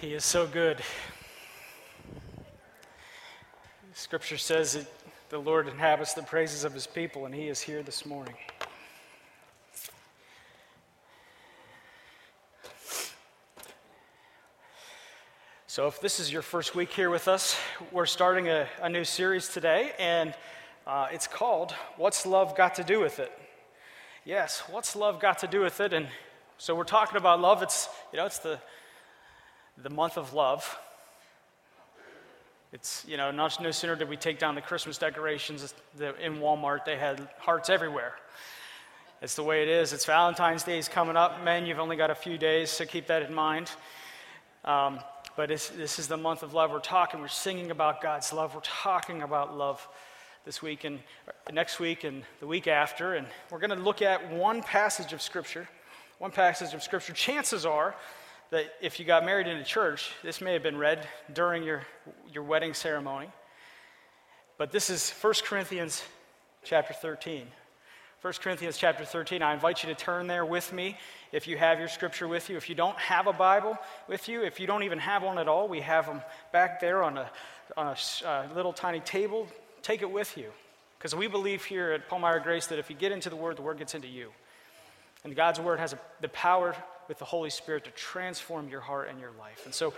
He is so good. Scripture says that the Lord inhabits the praises of his people, and he is here this morning. So, if this is your first week here with us, we're starting a, a new series today, and uh, it's called What's Love Got to Do with It? Yes, what's love got to do with it? And so, we're talking about love. It's, you know, it's the the month of love. It's, you know, not, no sooner did we take down the Christmas decorations in Walmart, they had hearts everywhere. It's the way it is. It's Valentine's Day is coming up. Men, you've only got a few days, so keep that in mind. Um, but this is the month of love. We're talking, we're singing about God's love. We're talking about love this week and next week and the week after. And we're going to look at one passage of Scripture. One passage of Scripture. Chances are that if you got married in a church, this may have been read during your, your wedding ceremony. But this is 1 Corinthians chapter 13. 1 Corinthians chapter 13. I invite you to turn there with me if you have your scripture with you. If you don't have a Bible with you, if you don't even have one at all, we have them back there on a, on a uh, little tiny table. Take it with you. Because we believe here at Palmyra Grace that if you get into the Word, the Word gets into you. And God's Word has a, the power with the Holy Spirit to transform your heart and your life. And so,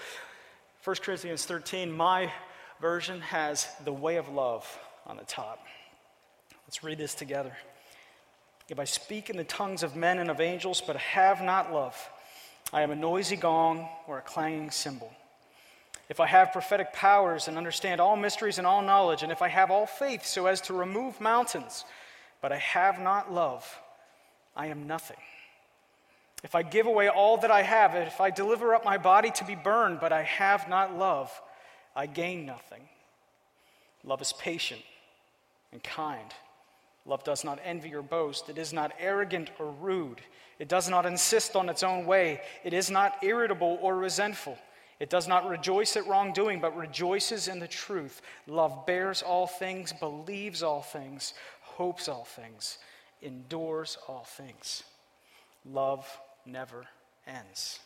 1 Corinthians 13, my version has the way of love on the top. Let's read this together. If I speak in the tongues of men and of angels, but have not love, I am a noisy gong or a clanging cymbal. If I have prophetic powers and understand all mysteries and all knowledge, and if I have all faith so as to remove mountains, but I have not love, I am nothing. If I give away all that I have, if I deliver up my body to be burned, but I have not love, I gain nothing. Love is patient and kind. Love does not envy or boast. It is not arrogant or rude. It does not insist on its own way. It is not irritable or resentful. It does not rejoice at wrongdoing, but rejoices in the truth. Love bears all things, believes all things, hopes all things, endures all things. Love never ends.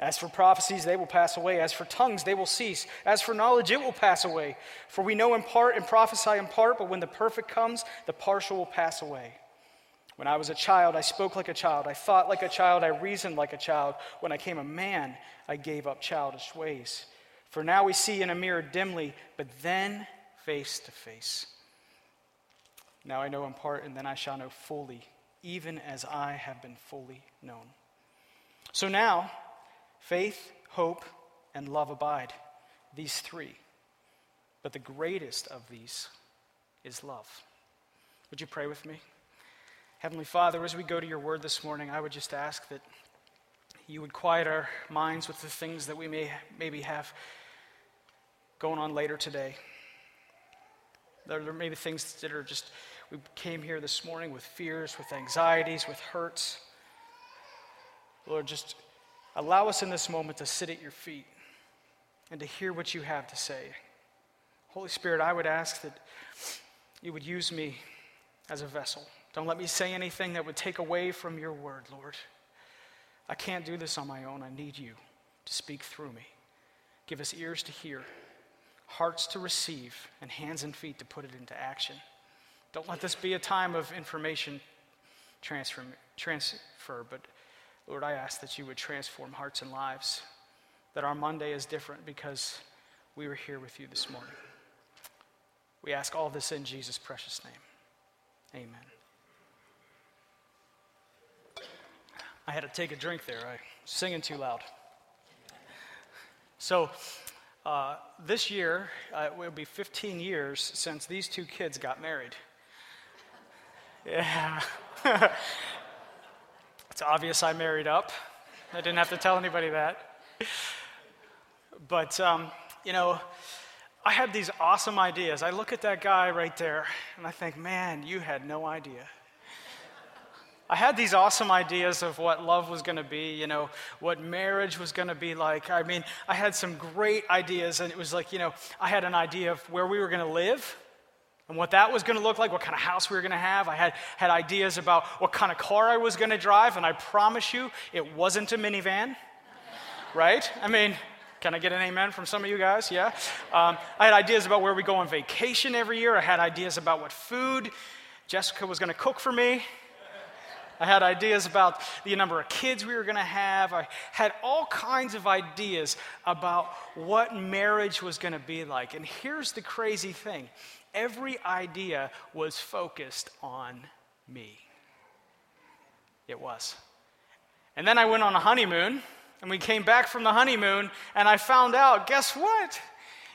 As for prophecies, they will pass away. As for tongues, they will cease. As for knowledge, it will pass away. For we know in part and prophesy in part, but when the perfect comes, the partial will pass away. When I was a child, I spoke like a child. I thought like a child. I reasoned like a child. When I came a man, I gave up childish ways. For now we see in a mirror dimly, but then face to face. Now I know in part, and then I shall know fully even as I have been fully known. So now, faith, hope, and love abide, these three. But the greatest of these is love. Would you pray with me? Heavenly Father, as we go to your word this morning, I would just ask that you would quiet our minds with the things that we may maybe have going on later today. There, may be things that are just we came here this morning with fears, with anxieties, with hurts. Lord, just allow us in this moment to sit at your feet and to hear what you have to say. Holy Spirit, I would ask that you would use me as a vessel. Don't let me say anything that would take away from your word, Lord. I can't do this on my own. I need you to speak through me. Give us ears to hear, hearts to receive, and hands and feet to put it into action. Don't let this be a time of information transfer, transfer, but Lord, I ask that you would transform hearts and lives, that our Monday is different because we were here with you this morning. We ask all this in Jesus' precious name. Amen. I had to take a drink there. I was singing too loud. So, uh, this year, uh, it will be 15 years since these two kids got married. Yeah. it's obvious I married up. I didn't have to tell anybody that. But, um, you know, I had these awesome ideas. I look at that guy right there and I think, man, you had no idea. I had these awesome ideas of what love was going to be, you know, what marriage was going to be like. I mean, I had some great ideas, and it was like, you know, I had an idea of where we were going to live and what that was going to look like, what kind of house we were going to have. I had, had ideas about what kind of car I was going to drive, and I promise you, it wasn't a minivan, right? I mean, Can I get an amen from some of you guys? Yeah. Um, I had ideas about where we go on vacation every year. I had ideas about what food Jessica was going to cook for me. I had ideas about the number of kids we were going to have. I had all kinds of ideas about what marriage was going to be like. And here's the crazy thing every idea was focused on me. It was. And then I went on a honeymoon, and we came back from the honeymoon, and I found out guess what?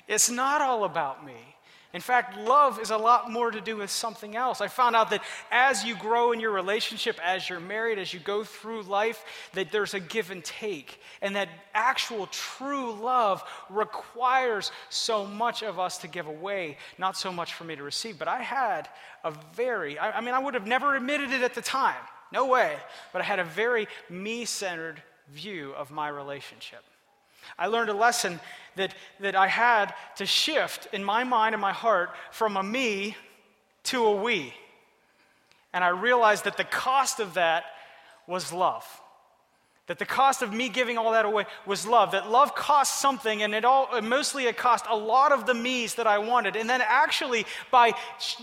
It's not all about me. In fact, love is a lot more to do with something else. I found out that as you grow in your relationship, as you're married, as you go through life, that there's a give and take. And that actual true love requires so much of us to give away, not so much for me to receive. But I had a very, I, I mean, I would have never admitted it at the time. No way. But I had a very me centered view of my relationship. I learned a lesson that, that I had to shift in my mind and my heart from a me to a we. And I realized that the cost of that was love. That the cost of me giving all that away was love. That love cost something, and it all mostly it cost a lot of the me's that I wanted. And then actually, by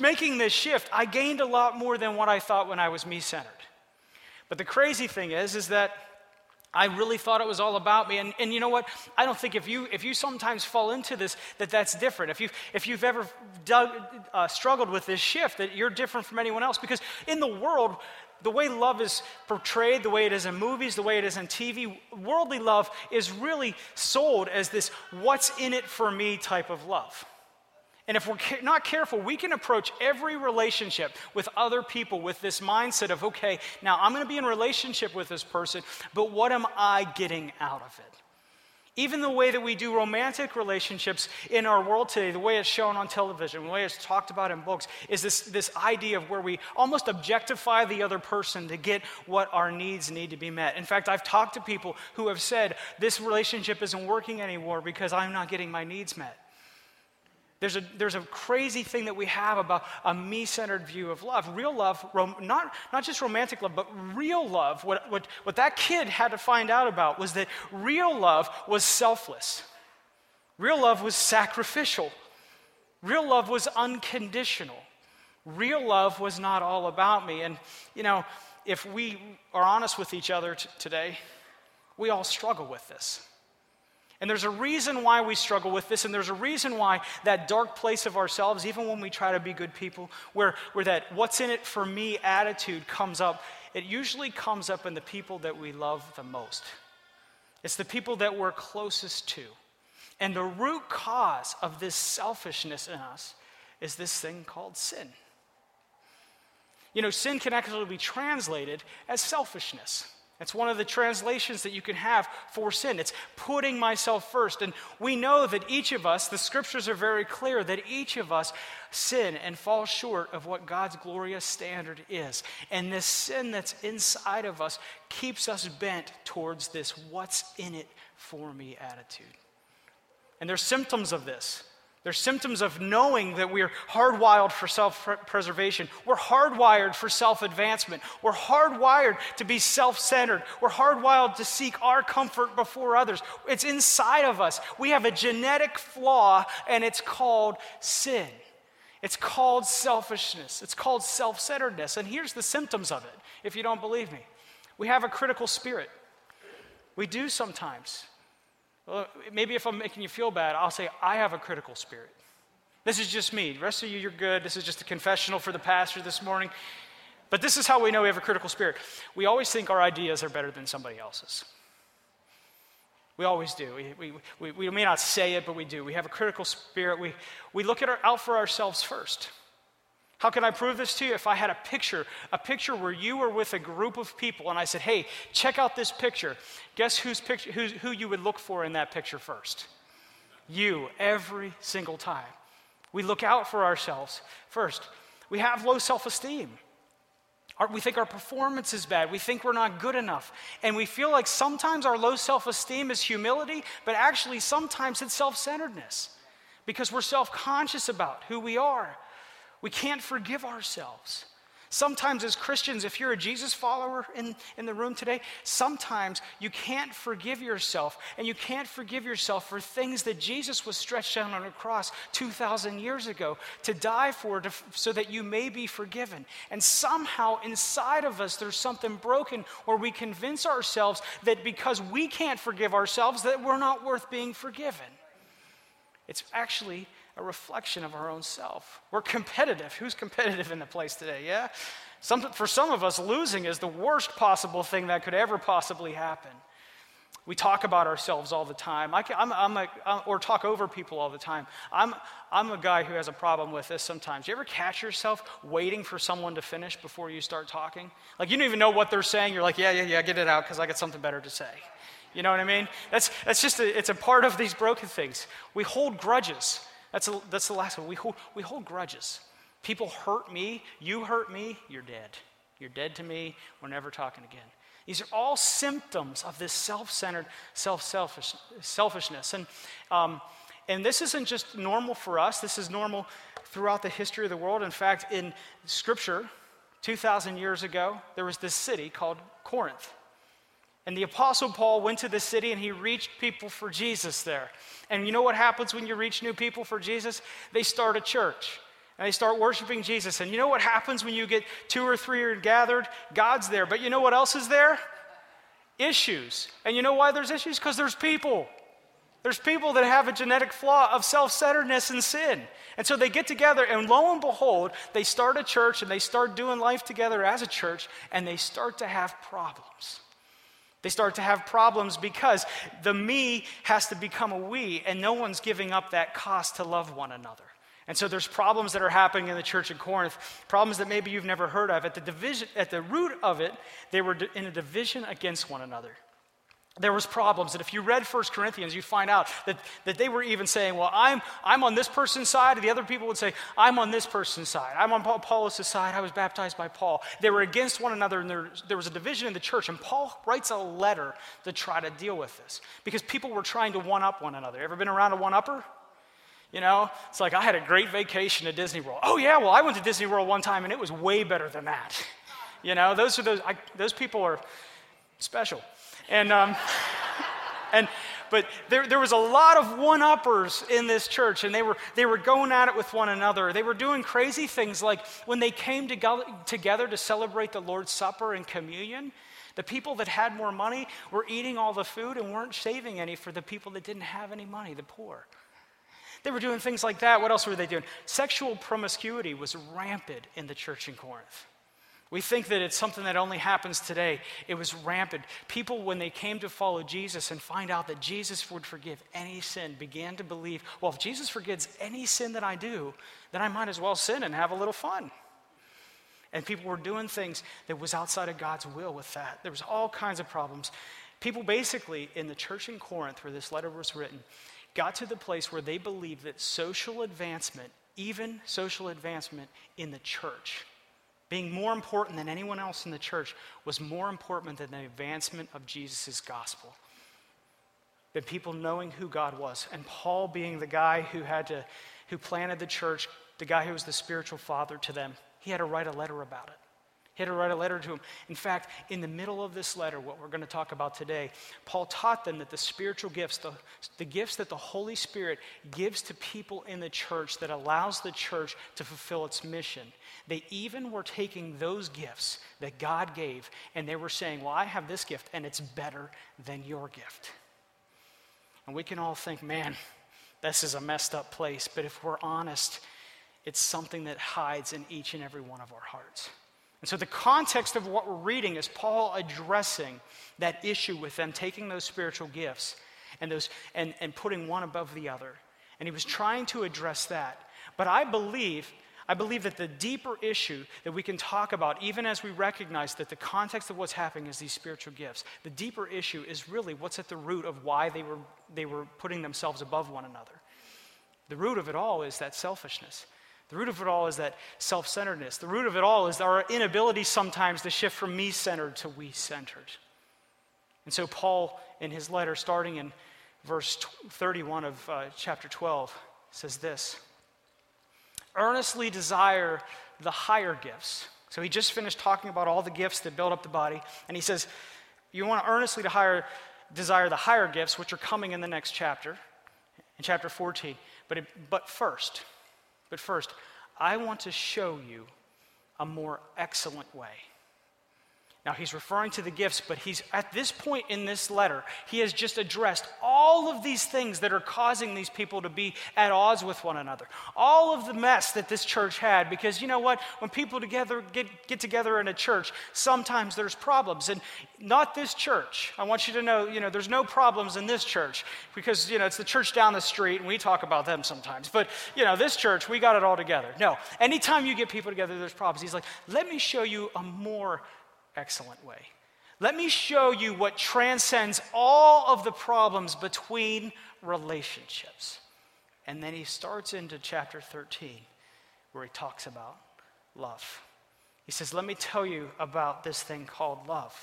making this shift, I gained a lot more than what I thought when I was me centered. But the crazy thing is, is that I really thought it was all about me. And, and you know what? I don't think if you, if you sometimes fall into this, that that's different. If, you, if you've ever dug, uh, struggled with this shift, that you're different from anyone else. Because in the world, the way love is portrayed, the way it is in movies, the way it is in TV, worldly love is really sold as this what's in it for me type of love. And if we're not careful, we can approach every relationship with other people with this mindset of, okay, now I'm going to be in relationship with this person, but what am I getting out of it? Even the way that we do romantic relationships in our world today, the way it's shown on television, the way it's talked about in books, is this, this idea of where we almost objectify the other person to get what our needs need to be met. In fact, I've talked to people who have said, This relationship isn't working anymore because I'm not getting my needs met. There's a, there's a crazy thing that we have about a me centered view of love. Real love, rom, not, not just romantic love, but real love. What, what, what that kid had to find out about was that real love was selfless, real love was sacrificial, real love was unconditional. Real love was not all about me. And, you know, if we are honest with each other t- today, we all struggle with this. And there's a reason why we struggle with this, and there's a reason why that dark place of ourselves, even when we try to be good people, where, where that what's in it for me attitude comes up, it usually comes up in the people that we love the most. It's the people that we're closest to. And the root cause of this selfishness in us is this thing called sin. You know, sin can actually be translated as selfishness. It's one of the translations that you can have for sin. It's putting myself first. And we know that each of us, the scriptures are very clear that each of us sin and fall short of what God's glorious standard is. And this sin that's inside of us keeps us bent towards this what's in it for me attitude. And there's symptoms of this. They're symptoms of knowing that we're hardwired for self preservation. We're hardwired for self advancement. We're hardwired to be self centered. We're hardwired to seek our comfort before others. It's inside of us. We have a genetic flaw, and it's called sin. It's called selfishness. It's called self centeredness. And here's the symptoms of it, if you don't believe me. We have a critical spirit. We do sometimes. Well, maybe if I'm making you feel bad, I'll say, I have a critical spirit. This is just me. The rest of you, you're good. This is just a confessional for the pastor this morning. But this is how we know we have a critical spirit. We always think our ideas are better than somebody else's. We always do. We, we, we, we may not say it, but we do. We have a critical spirit. We, we look at our, out for ourselves first. How can I prove this to you? If I had a picture, a picture where you were with a group of people and I said, hey, check out this picture. Guess whose picture, who's, who you would look for in that picture first? You, every single time. We look out for ourselves first. We have low self esteem. We think our performance is bad. We think we're not good enough. And we feel like sometimes our low self esteem is humility, but actually sometimes it's self centeredness because we're self conscious about who we are. We can't forgive ourselves. Sometimes, as Christians, if you're a Jesus follower in, in the room today, sometimes you can't forgive yourself. And you can't forgive yourself for things that Jesus was stretched out on a cross 2,000 years ago to die for to, so that you may be forgiven. And somehow inside of us, there's something broken where we convince ourselves that because we can't forgive ourselves, that we're not worth being forgiven. It's actually a reflection of our own self. We're competitive. Who's competitive in the place today? Yeah? Some, for some of us, losing is the worst possible thing that could ever possibly happen. We talk about ourselves all the time, I am I'm a, I'm, or talk over people all the time. I'm, I'm a guy who has a problem with this sometimes. You ever catch yourself waiting for someone to finish before you start talking? Like you don't even know what they're saying. You're like, yeah, yeah, yeah, get it out because I got something better to say. You know what I mean? That's, that's just a, it's a part of these broken things. We hold grudges. That's, a, that's the last one. We hold, we hold grudges. People hurt me, you hurt me, you're dead. You're dead to me, we're never talking again. These are all symptoms of this self centered self selfishness. And, um, and this isn't just normal for us, this is normal throughout the history of the world. In fact, in Scripture, 2,000 years ago, there was this city called Corinth. And the Apostle Paul went to the city and he reached people for Jesus there. And you know what happens when you reach new people for Jesus? They start a church and they start worshiping Jesus. And you know what happens when you get two or three gathered? God's there. But you know what else is there? Issues. And you know why there's issues? Because there's people. There's people that have a genetic flaw of self centeredness and sin. And so they get together, and lo and behold, they start a church and they start doing life together as a church, and they start to have problems. They start to have problems because the me has to become a we, and no one's giving up that cost to love one another. And so there's problems that are happening in the church in Corinth, problems that maybe you've never heard of. At the, division, at the root of it, they were in a division against one another there was problems and if you read 1 corinthians you'd find out that, that they were even saying well I'm, I'm on this person's side and the other people would say i'm on this person's side. I'm on paul, apollos' side. I was baptized by paul. They were against one another and there, there was a division in the church and paul writes a letter to try to deal with this because people were trying to one-up one another. Ever been around a one-upper? You know it's like i had a great vacation at disney world. Oh yeah well i went to disney world one time and it was way better than that. You know those are those I, those people are special and, um, and but there, there was a lot of one-uppers in this church, and they were, they were going at it with one another. They were doing crazy things like when they came to together to celebrate the Lord's Supper and communion, the people that had more money were eating all the food and weren't saving any for the people that didn't have any money, the poor. They were doing things like that. What else were they doing? Sexual promiscuity was rampant in the church in Corinth. We think that it's something that only happens today. It was rampant. People, when they came to follow Jesus and find out that Jesus would forgive any sin, began to believe, well, if Jesus forgives any sin that I do, then I might as well sin and have a little fun. And people were doing things that was outside of God's will with that. There was all kinds of problems. People basically in the church in Corinth, where this letter was written, got to the place where they believed that social advancement, even social advancement in the church, being more important than anyone else in the church was more important than the advancement of Jesus' gospel. Than people knowing who God was. And Paul being the guy who had to, who planted the church, the guy who was the spiritual father to them, he had to write a letter about it. Had to write a letter to him. In fact, in the middle of this letter, what we're going to talk about today, Paul taught them that the spiritual gifts, the, the gifts that the Holy Spirit gives to people in the church that allows the church to fulfill its mission, they even were taking those gifts that God gave and they were saying, Well, I have this gift and it's better than your gift. And we can all think, man, this is a messed up place. But if we're honest, it's something that hides in each and every one of our hearts. And so, the context of what we're reading is Paul addressing that issue with them taking those spiritual gifts and, those, and, and putting one above the other. And he was trying to address that. But I believe, I believe that the deeper issue that we can talk about, even as we recognize that the context of what's happening is these spiritual gifts, the deeper issue is really what's at the root of why they were, they were putting themselves above one another. The root of it all is that selfishness. The root of it all is that self centeredness. The root of it all is our inability sometimes to shift from me centered to we centered. And so, Paul, in his letter, starting in verse 31 of uh, chapter 12, says this Earnestly desire the higher gifts. So he just finished talking about all the gifts that build up the body, and he says, You want to earnestly to hire, desire the higher gifts, which are coming in the next chapter, in chapter 14. But, it, but first, but first, I want to show you a more excellent way. Now, he's referring to the gifts, but he's at this point in this letter, he has just addressed all of these things that are causing these people to be at odds with one another. All of the mess that this church had, because you know what? When people together get, get together in a church, sometimes there's problems. And not this church. I want you to know, you know, there's no problems in this church because, you know, it's the church down the street and we talk about them sometimes. But, you know, this church, we got it all together. No, anytime you get people together, there's problems. He's like, let me show you a more excellent way. Let me show you what transcends all of the problems between relationships. And then he starts into chapter 13 where he talks about love. He says, Let me tell you about this thing called love.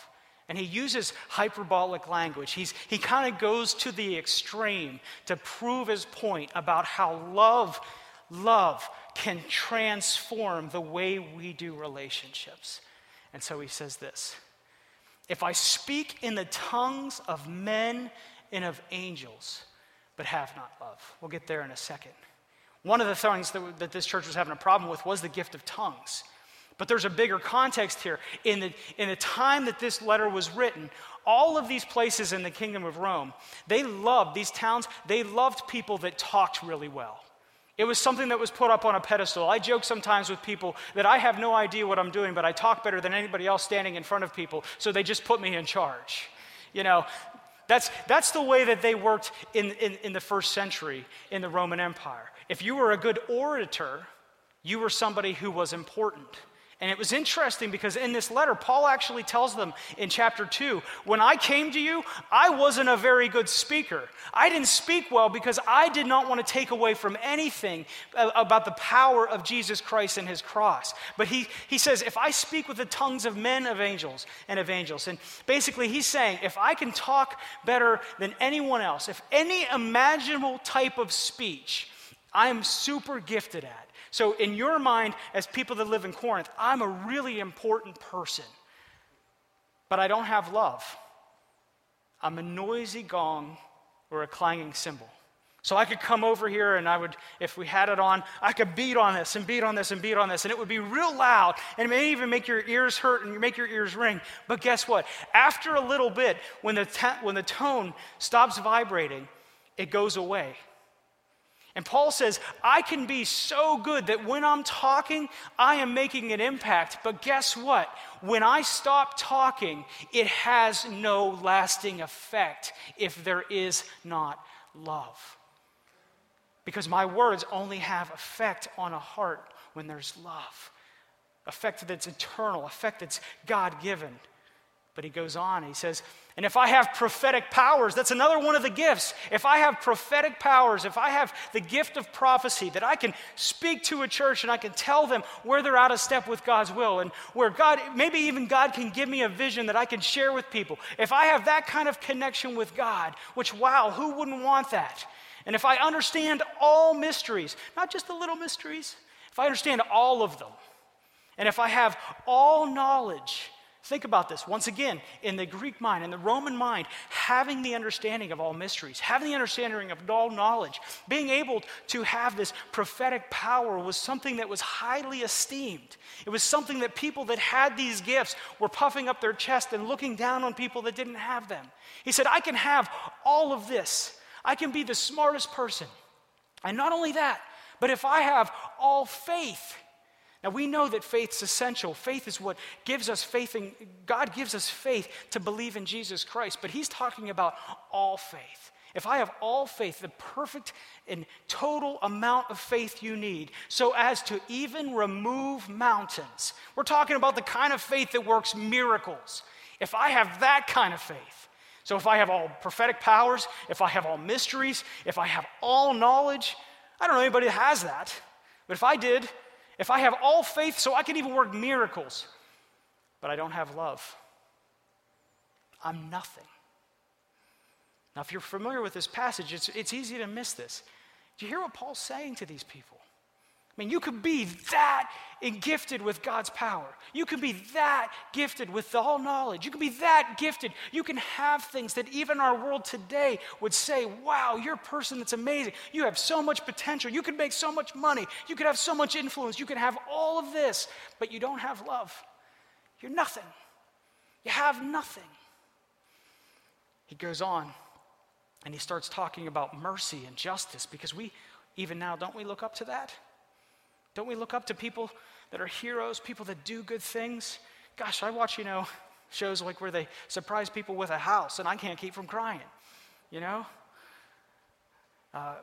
And he uses hyperbolic language. He's, he kind of goes to the extreme to prove his point about how love, love can transform the way we do relationships. And so he says this If I speak in the tongues of men and of angels, but have not love. We'll get there in a second. One of the things that, that this church was having a problem with was the gift of tongues. But there's a bigger context here. In the, in the time that this letter was written, all of these places in the kingdom of Rome, they loved, these towns, they loved people that talked really well. It was something that was put up on a pedestal. I joke sometimes with people that I have no idea what I'm doing, but I talk better than anybody else standing in front of people, so they just put me in charge. You know, that's, that's the way that they worked in, in, in the first century in the Roman Empire. If you were a good orator, you were somebody who was important. And it was interesting because in this letter, Paul actually tells them in chapter 2 when I came to you, I wasn't a very good speaker. I didn't speak well because I did not want to take away from anything about the power of Jesus Christ and his cross. But he, he says, if I speak with the tongues of men of angels and of angels, and basically he's saying, if I can talk better than anyone else, if any imaginable type of speech I am super gifted at, so, in your mind, as people that live in Corinth, I'm a really important person, but I don't have love. I'm a noisy gong or a clanging cymbal. So I could come over here and I would, if we had it on, I could beat on this and beat on this and beat on this, and it would be real loud, and it may even make your ears hurt and make your ears ring. But guess what? After a little bit, when the, when the tone stops vibrating, it goes away. And Paul says, I can be so good that when I'm talking, I am making an impact. But guess what? When I stop talking, it has no lasting effect if there is not love. Because my words only have effect on a heart when there's love. Effect that's eternal, effect that's God given. But he goes on, he says, and if I have prophetic powers, that's another one of the gifts. If I have prophetic powers, if I have the gift of prophecy, that I can speak to a church and I can tell them where they're out of step with God's will and where God, maybe even God can give me a vision that I can share with people. If I have that kind of connection with God, which, wow, who wouldn't want that? And if I understand all mysteries, not just the little mysteries, if I understand all of them, and if I have all knowledge, Think about this. Once again, in the Greek mind, in the Roman mind, having the understanding of all mysteries, having the understanding of all knowledge, being able to have this prophetic power was something that was highly esteemed. It was something that people that had these gifts were puffing up their chest and looking down on people that didn't have them. He said, I can have all of this, I can be the smartest person. And not only that, but if I have all faith, now, we know that faith's essential. Faith is what gives us faith, and God gives us faith to believe in Jesus Christ. But He's talking about all faith. If I have all faith, the perfect and total amount of faith you need, so as to even remove mountains, we're talking about the kind of faith that works miracles. If I have that kind of faith, so if I have all prophetic powers, if I have all mysteries, if I have all knowledge, I don't know anybody that has that, but if I did, if I have all faith so I can even work miracles, but I don't have love, I'm nothing. Now, if you're familiar with this passage, it's, it's easy to miss this. Do you hear what Paul's saying to these people? I mean, you could be that gifted with God's power. You can be that gifted with all knowledge. You can be that gifted. You can have things that even our world today would say, wow, you're a person that's amazing. You have so much potential. You could make so much money. You could have so much influence. You could have all of this, but you don't have love. You're nothing. You have nothing. He goes on and he starts talking about mercy and justice because we, even now, don't we look up to that? Don't we look up to people that are heroes, people that do good things? Gosh, I watch, you know, shows like where they surprise people with a house and I can't keep from crying, you know? Uh,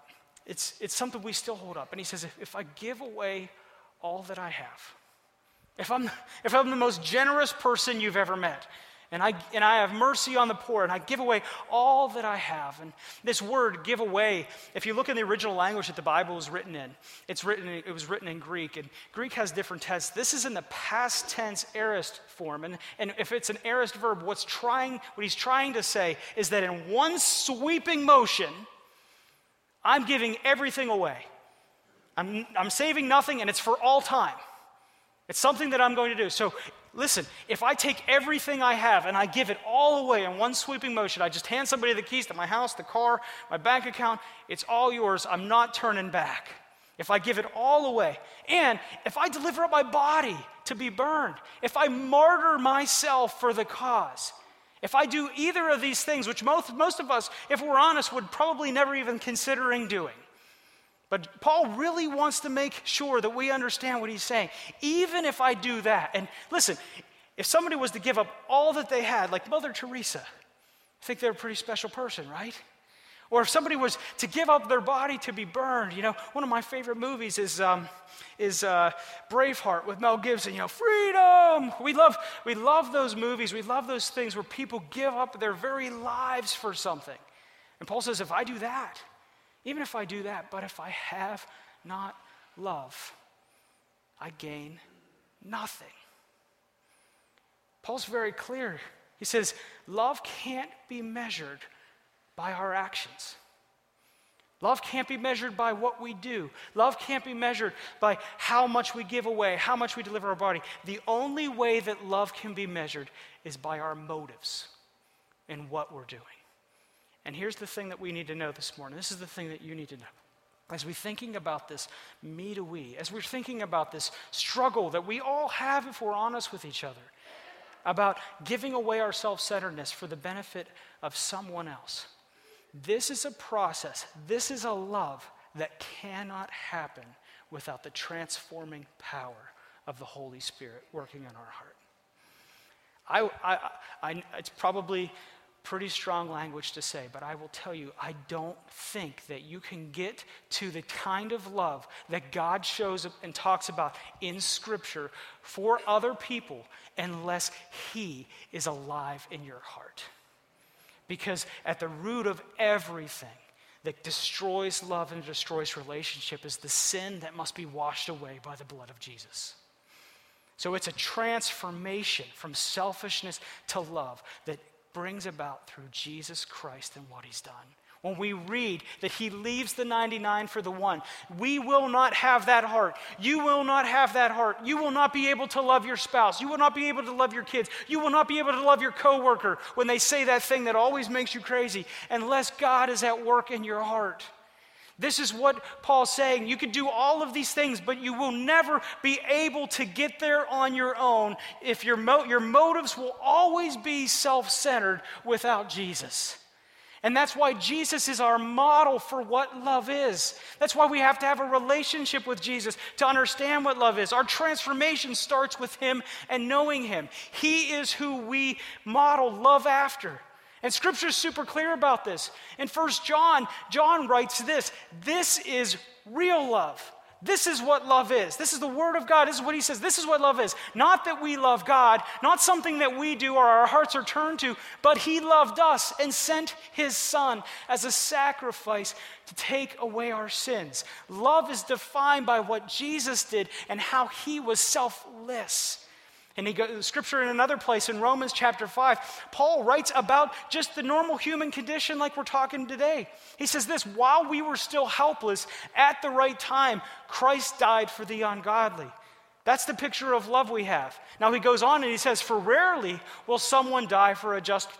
it's, it's something we still hold up. And he says, if, if I give away all that I have, if I'm, if I'm the most generous person you've ever met, and I, and I have mercy on the poor, and I give away all that I have. And this word, give away, if you look in the original language that the Bible was written in, it's written, it was written in Greek, and Greek has different tenses. This is in the past tense aorist form. And, and if it's an aorist verb, what's trying, what he's trying to say is that in one sweeping motion, I'm giving everything away. I'm, I'm saving nothing, and it's for all time. It's something that I'm going to do. So listen, if I take everything I have and I give it all away in one sweeping motion, I just hand somebody the keys to my house, the car, my bank account, it's all yours. I'm not turning back. If I give it all away, and if I deliver up my body to be burned, if I martyr myself for the cause, if I do either of these things, which most, most of us, if we're honest, would probably never even considering doing, but Paul really wants to make sure that we understand what he's saying. Even if I do that, and listen, if somebody was to give up all that they had, like Mother Teresa, I think they're a pretty special person, right? Or if somebody was to give up their body to be burned, you know, one of my favorite movies is, um, is uh, Braveheart with Mel Gibson. You know, freedom. We love, we love those movies. We love those things where people give up their very lives for something. And Paul says, if I do that, even if I do that, but if I have not love, I gain nothing. Paul's very clear. He says, Love can't be measured by our actions. Love can't be measured by what we do. Love can't be measured by how much we give away, how much we deliver our body. The only way that love can be measured is by our motives and what we're doing. And here's the thing that we need to know this morning. This is the thing that you need to know. As we're thinking about this me to we, as we're thinking about this struggle that we all have if we're honest with each other, about giving away our self centeredness for the benefit of someone else, this is a process, this is a love that cannot happen without the transforming power of the Holy Spirit working in our heart. I, I, I, it's probably pretty strong language to say, but I will tell you, I don't think that you can get to the kind of love that God shows and talks about in Scripture for other people unless He is alive in your heart. Because at the root of everything that destroys love and destroys relationship is the sin that must be washed away by the blood of Jesus. So it's a transformation from selfishness to love that brings about through Jesus Christ and what he's done. When we read that he leaves the 99 for the one, we will not have that heart. You will not have that heart. You will not be able to love your spouse. You will not be able to love your kids. You will not be able to love your coworker when they say that thing that always makes you crazy unless God is at work in your heart. This is what Paul's saying. You can do all of these things, but you will never be able to get there on your own if your, mo- your motives will always be self centered without Jesus. And that's why Jesus is our model for what love is. That's why we have to have a relationship with Jesus to understand what love is. Our transformation starts with Him and knowing Him. He is who we model love after. And scripture is super clear about this. In First John, John writes this This is real love. This is what love is. This is the Word of God. This is what He says. This is what love is. Not that we love God, not something that we do or our hearts are turned to, but He loved us and sent His Son as a sacrifice to take away our sins. Love is defined by what Jesus did and how He was selfless. And he goes, scripture in another place in Romans chapter 5, Paul writes about just the normal human condition like we're talking today. He says this while we were still helpless, at the right time, Christ died for the ungodly. That's the picture of love we have. Now he goes on and he says, For rarely will someone die for a just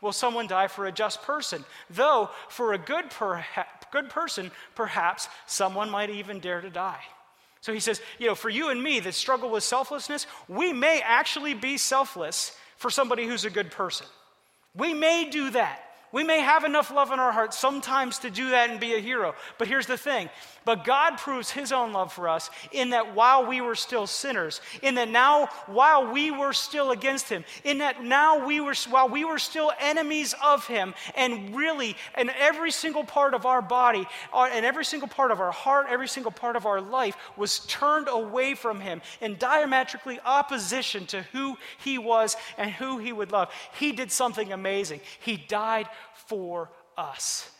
will someone die for a just person, though for a good, perha- good person, perhaps someone might even dare to die. So he says, you know, for you and me that struggle with selflessness, we may actually be selfless for somebody who's a good person. We may do that. We may have enough love in our hearts sometimes to do that and be a hero. But here's the thing but God proves his own love for us in that while we were still sinners, in that now while we were still against him, in that now we were while we were still enemies of him, and really in every single part of our body, and every single part of our heart, every single part of our life was turned away from him in diametrically opposition to who he was and who he would love. He did something amazing. He died for us.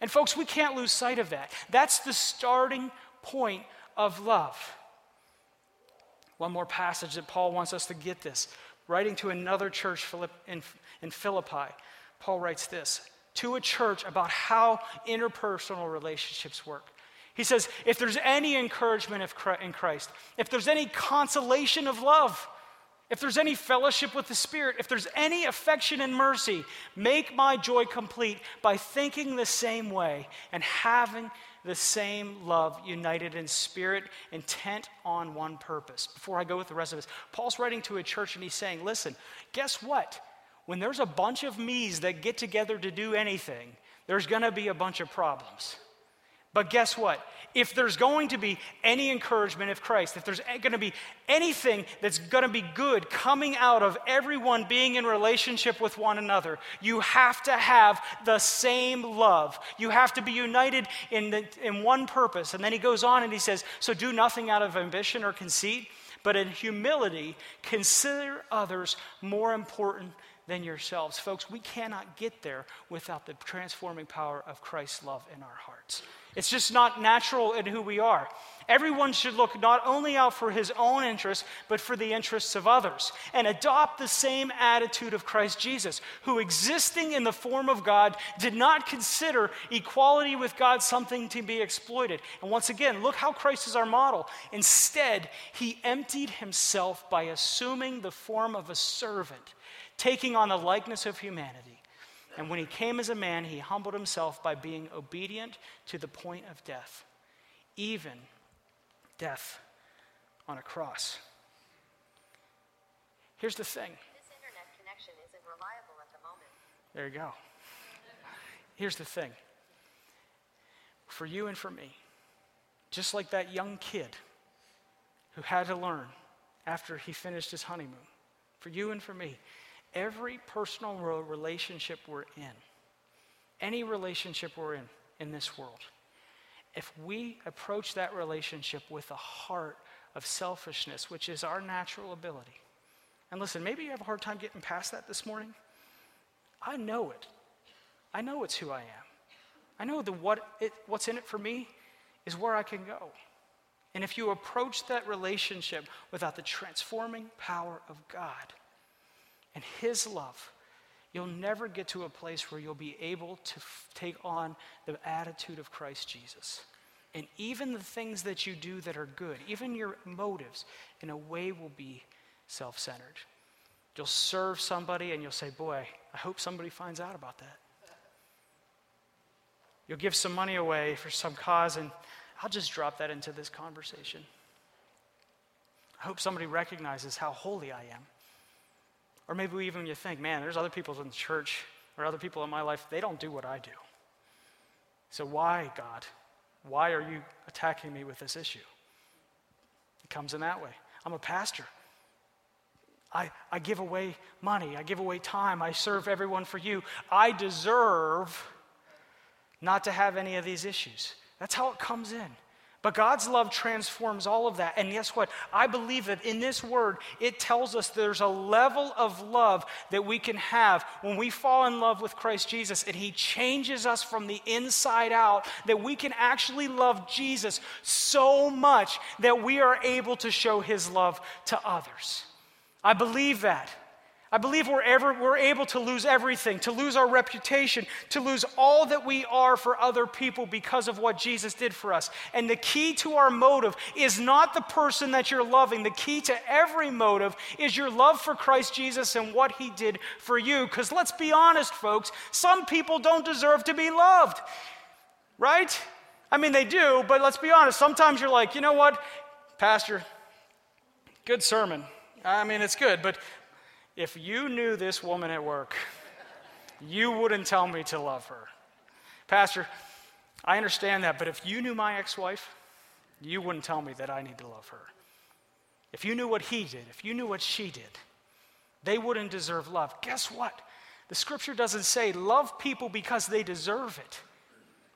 And folks, we can't lose sight of that. That's the starting point of love. One more passage that Paul wants us to get this. Writing to another church in, Philippi, Paul writes this to a church about how interpersonal relationships work. He says, if there's any encouragement in Christ, if there's any consolation of love, if there's any fellowship with the Spirit, if there's any affection and mercy, make my joy complete by thinking the same way and having the same love, united in spirit, intent on one purpose. Before I go with the rest of this, Paul's writing to a church and he's saying, listen, guess what? When there's a bunch of me's that get together to do anything, there's going to be a bunch of problems. But guess what? If there's going to be any encouragement of Christ, if there's going to be anything that's going to be good coming out of everyone being in relationship with one another, you have to have the same love. You have to be united in, the, in one purpose. And then he goes on and he says, So do nothing out of ambition or conceit, but in humility, consider others more important than yourselves. Folks, we cannot get there without the transforming power of Christ's love in our hearts. It's just not natural in who we are. Everyone should look not only out for his own interests, but for the interests of others, and adopt the same attitude of Christ Jesus, who, existing in the form of God, did not consider equality with God something to be exploited. And once again, look how Christ is our model. Instead, he emptied himself by assuming the form of a servant, taking on the likeness of humanity. And when he came as a man, he humbled himself by being obedient to the point of death, even death on a cross. Here's the thing. This internet connection isn't reliable at the. There you go. Here's the thing. For you and for me, just like that young kid who had to learn after he finished his honeymoon, for you and for me, every personal relationship we're in, any relationship we're in in this world, if we approach that relationship with a heart of selfishness, which is our natural ability, and listen, maybe you have a hard time getting past that this morning. I know it. I know it's who I am. I know that what it, what's in it for me is where I can go. And if you approach that relationship without the transforming power of God, and His love, you'll never get to a place where you'll be able to f- take on the attitude of Christ Jesus. And even the things that you do that are good, even your motives, in a way will be self centered. You'll serve somebody and you'll say, Boy, I hope somebody finds out about that. You'll give some money away for some cause, and I'll just drop that into this conversation. I hope somebody recognizes how holy I am. Or maybe even you think, man, there's other people in the church or other people in my life, they don't do what I do. So why, God? Why are you attacking me with this issue? It comes in that way. I'm a pastor. I, I give away money. I give away time. I serve everyone for you. I deserve not to have any of these issues. That's how it comes in. But God's love transforms all of that. And guess what? I believe that in this word, it tells us there's a level of love that we can have when we fall in love with Christ Jesus and He changes us from the inside out, that we can actually love Jesus so much that we are able to show His love to others. I believe that. I believe we're, ever, we're able to lose everything, to lose our reputation, to lose all that we are for other people because of what Jesus did for us. And the key to our motive is not the person that you're loving. The key to every motive is your love for Christ Jesus and what he did for you. Because let's be honest, folks, some people don't deserve to be loved, right? I mean, they do, but let's be honest. Sometimes you're like, you know what, Pastor, good sermon. I mean, it's good, but if you knew this woman at work, you wouldn't tell me to love her. Pastor, I understand that, but if you knew my ex wife, you wouldn't tell me that I need to love her. If you knew what he did, if you knew what she did, they wouldn't deserve love. Guess what? The scripture doesn't say love people because they deserve it.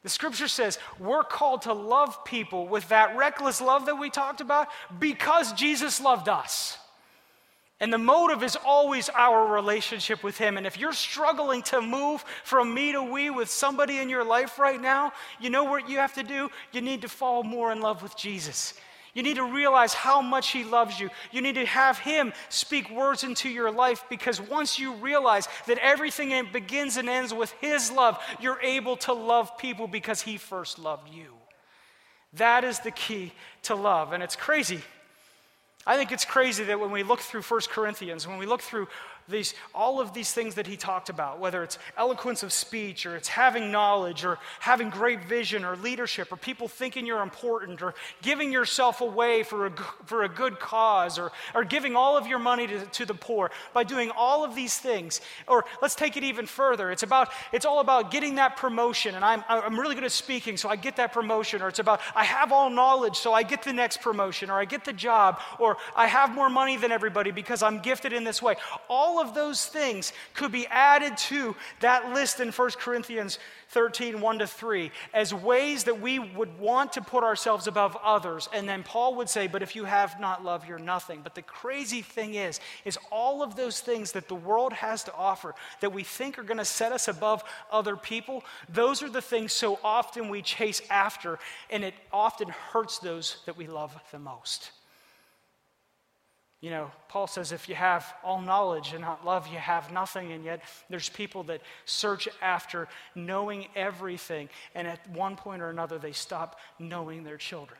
The scripture says we're called to love people with that reckless love that we talked about because Jesus loved us. And the motive is always our relationship with Him. And if you're struggling to move from me to we with somebody in your life right now, you know what you have to do? You need to fall more in love with Jesus. You need to realize how much He loves you. You need to have Him speak words into your life because once you realize that everything begins and ends with His love, you're able to love people because He first loved you. That is the key to love. And it's crazy I think it's crazy that when we look through 1 Corinthians, when we look through these, all of these things that he talked about, whether it's eloquence of speech or it's having knowledge or having great vision or leadership or people thinking you're important or giving yourself away for a, for a good cause or, or giving all of your money to, to the poor by doing all of these things. Or let's take it even further. It's, about, it's all about getting that promotion and I'm, I'm really good at speaking, so I get that promotion. Or it's about I have all knowledge, so I get the next promotion or I get the job or I have more money than everybody because I'm gifted in this way. All of those things could be added to that list in 1 Corinthians 13, 1 to 3, as ways that we would want to put ourselves above others. And then Paul would say, But if you have not love, you're nothing. But the crazy thing is, is all of those things that the world has to offer that we think are going to set us above other people, those are the things so often we chase after, and it often hurts those that we love the most. You know, Paul says if you have all knowledge and not love, you have nothing. And yet, there's people that search after knowing everything, and at one point or another, they stop knowing their children.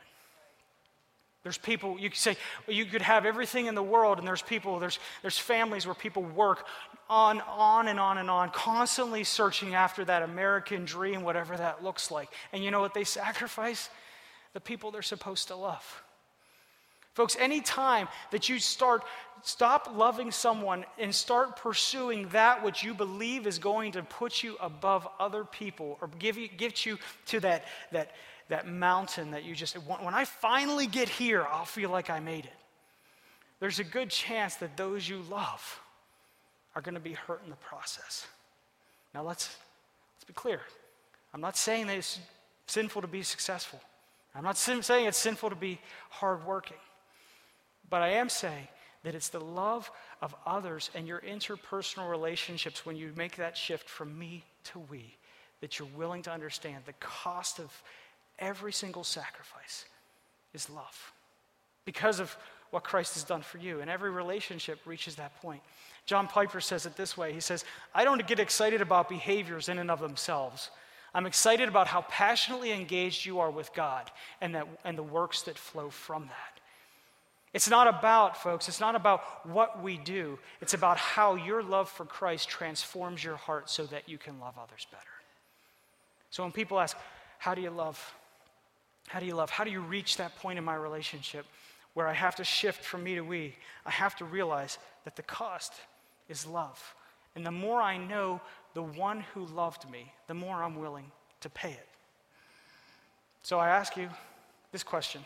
There's people, you could say, you could have everything in the world, and there's people, there's, there's families where people work on, on and on and on, constantly searching after that American dream, whatever that looks like. And you know what they sacrifice? The people they're supposed to love. Folks, anytime that you start stop loving someone and start pursuing that which you believe is going to put you above other people or give you get you to that that that mountain that you just when I finally get here, I'll feel like I made it. There's a good chance that those you love are going to be hurt in the process. Now let's let's be clear. I'm not saying that it's sinful to be successful. I'm not saying it's sinful to be hardworking. But I am saying that it's the love of others and your interpersonal relationships when you make that shift from me to we that you're willing to understand the cost of every single sacrifice is love because of what Christ has done for you. And every relationship reaches that point. John Piper says it this way He says, I don't get excited about behaviors in and of themselves. I'm excited about how passionately engaged you are with God and, that, and the works that flow from that. It's not about, folks, it's not about what we do. It's about how your love for Christ transforms your heart so that you can love others better. So when people ask, How do you love? How do you love? How do you reach that point in my relationship where I have to shift from me to we? I have to realize that the cost is love. And the more I know the one who loved me, the more I'm willing to pay it. So I ask you this question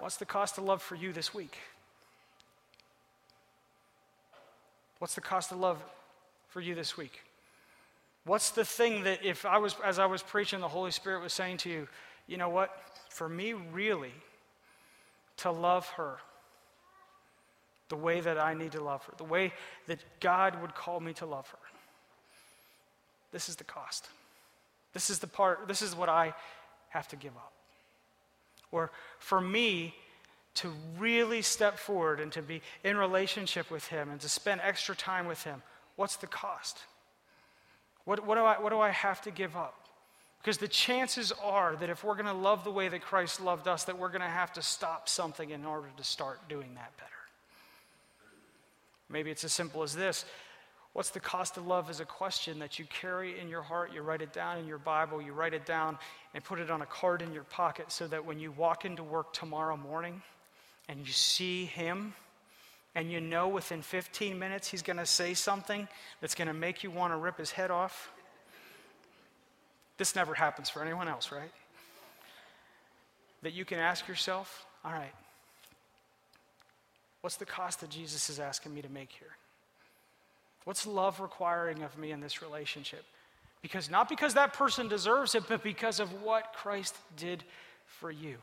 What's the cost of love for you this week? What's the cost of love for you this week? What's the thing that if I was as I was preaching the Holy Spirit was saying to you, you know what? For me really to love her the way that I need to love her, the way that God would call me to love her. This is the cost. This is the part, this is what I have to give up. Or for me to really step forward and to be in relationship with Him and to spend extra time with Him, what's the cost? What, what, do, I, what do I have to give up? Because the chances are that if we're going to love the way that Christ loved us, that we're going to have to stop something in order to start doing that better. Maybe it's as simple as this What's the cost of love is a question that you carry in your heart. You write it down in your Bible, you write it down and put it on a card in your pocket so that when you walk into work tomorrow morning and you see him and you know within 15 minutes he's going to say something that's going to make you want to rip his head off. This never happens for anyone else, right? That you can ask yourself, all right, what's the cost that Jesus is asking me to make here? What's love requiring of me in this relationship? Because not because that person deserves it, but because of what Christ did for you.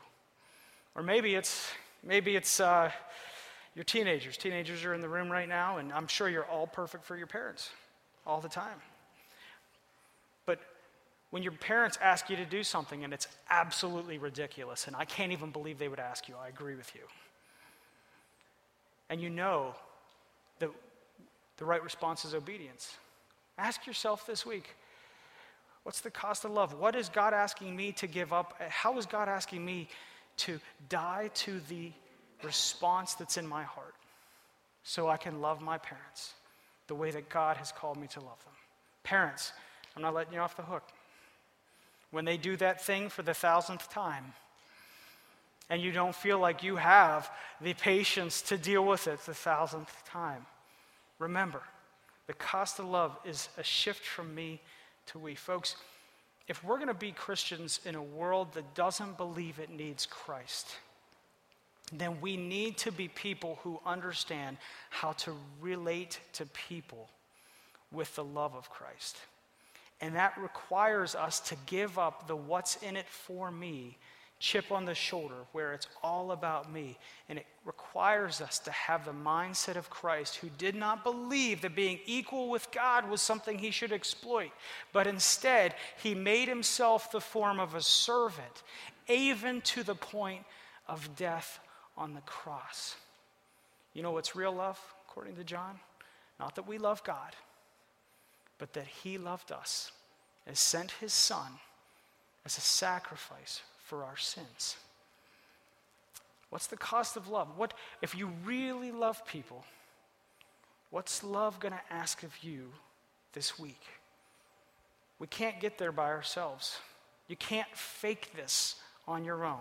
Or maybe it's maybe it's uh, your teenagers. Teenagers are in the room right now, and I'm sure you're all perfect for your parents all the time. But when your parents ask you to do something and it's absolutely ridiculous, and I can't even believe they would ask you, I agree with you. And you know that the right response is obedience. Ask yourself this week what's the cost of love? What is God asking me to give up? How is God asking me to die to the response that's in my heart so I can love my parents the way that God has called me to love them? Parents, I'm not letting you off the hook. When they do that thing for the thousandth time, and you don't feel like you have the patience to deal with it the thousandth time, Remember, the cost of love is a shift from me to we. Folks, if we're going to be Christians in a world that doesn't believe it needs Christ, then we need to be people who understand how to relate to people with the love of Christ. And that requires us to give up the what's in it for me chip on the shoulder where it's all about me. And it requires us to have the mindset of Christ, who did not believe that being equal with God was something he should exploit, but instead, he made himself the form of a servant, even to the point of death on the cross. You know what's real love, according to John? Not that we love God, but that he loved us and sent his son as a sacrifice for our sins. What's the cost of love? What if you really love people? What's love going to ask of you this week? We can't get there by ourselves. You can't fake this on your own.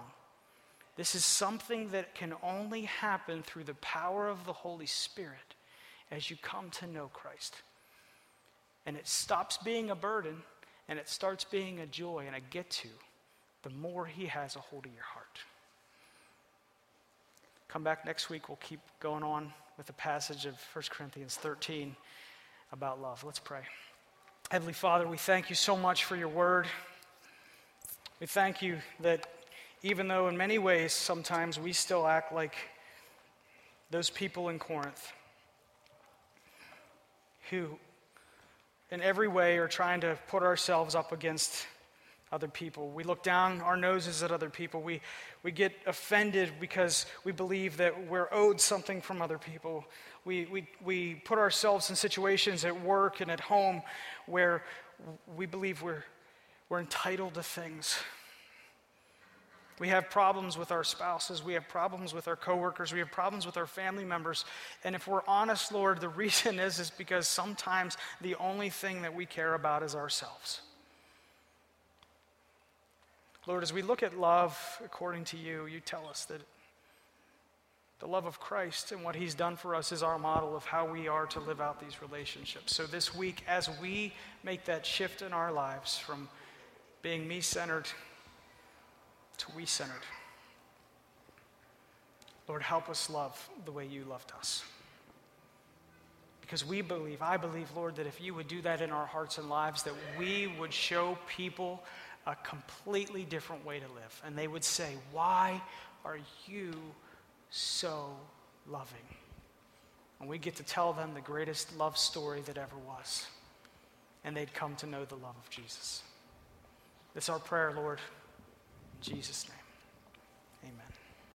This is something that can only happen through the power of the Holy Spirit as you come to know Christ. And it stops being a burden and it starts being a joy and a get to the more He has a hold of your heart. Come back next week. We'll keep going on with the passage of 1 Corinthians 13 about love. Let's pray. Heavenly Father, we thank you so much for your word. We thank you that even though in many ways sometimes we still act like those people in Corinth who, in every way, are trying to put ourselves up against other people. We look down our noses at other people. We, we get offended because we believe that we're owed something from other people. We, we, we put ourselves in situations at work and at home where we believe we're, we're entitled to things. We have problems with our spouses. We have problems with our coworkers. We have problems with our family members. And if we're honest, Lord, the reason is, is because sometimes the only thing that we care about is ourselves. Lord, as we look at love according to you, you tell us that the love of Christ and what he's done for us is our model of how we are to live out these relationships. So this week, as we make that shift in our lives from being me centered to we centered, Lord, help us love the way you loved us. Because we believe, I believe, Lord, that if you would do that in our hearts and lives, that we would show people a completely different way to live. And they would say, Why are you so loving? And we get to tell them the greatest love story that ever was. And they'd come to know the love of Jesus. Is our prayer, Lord. In Jesus' name.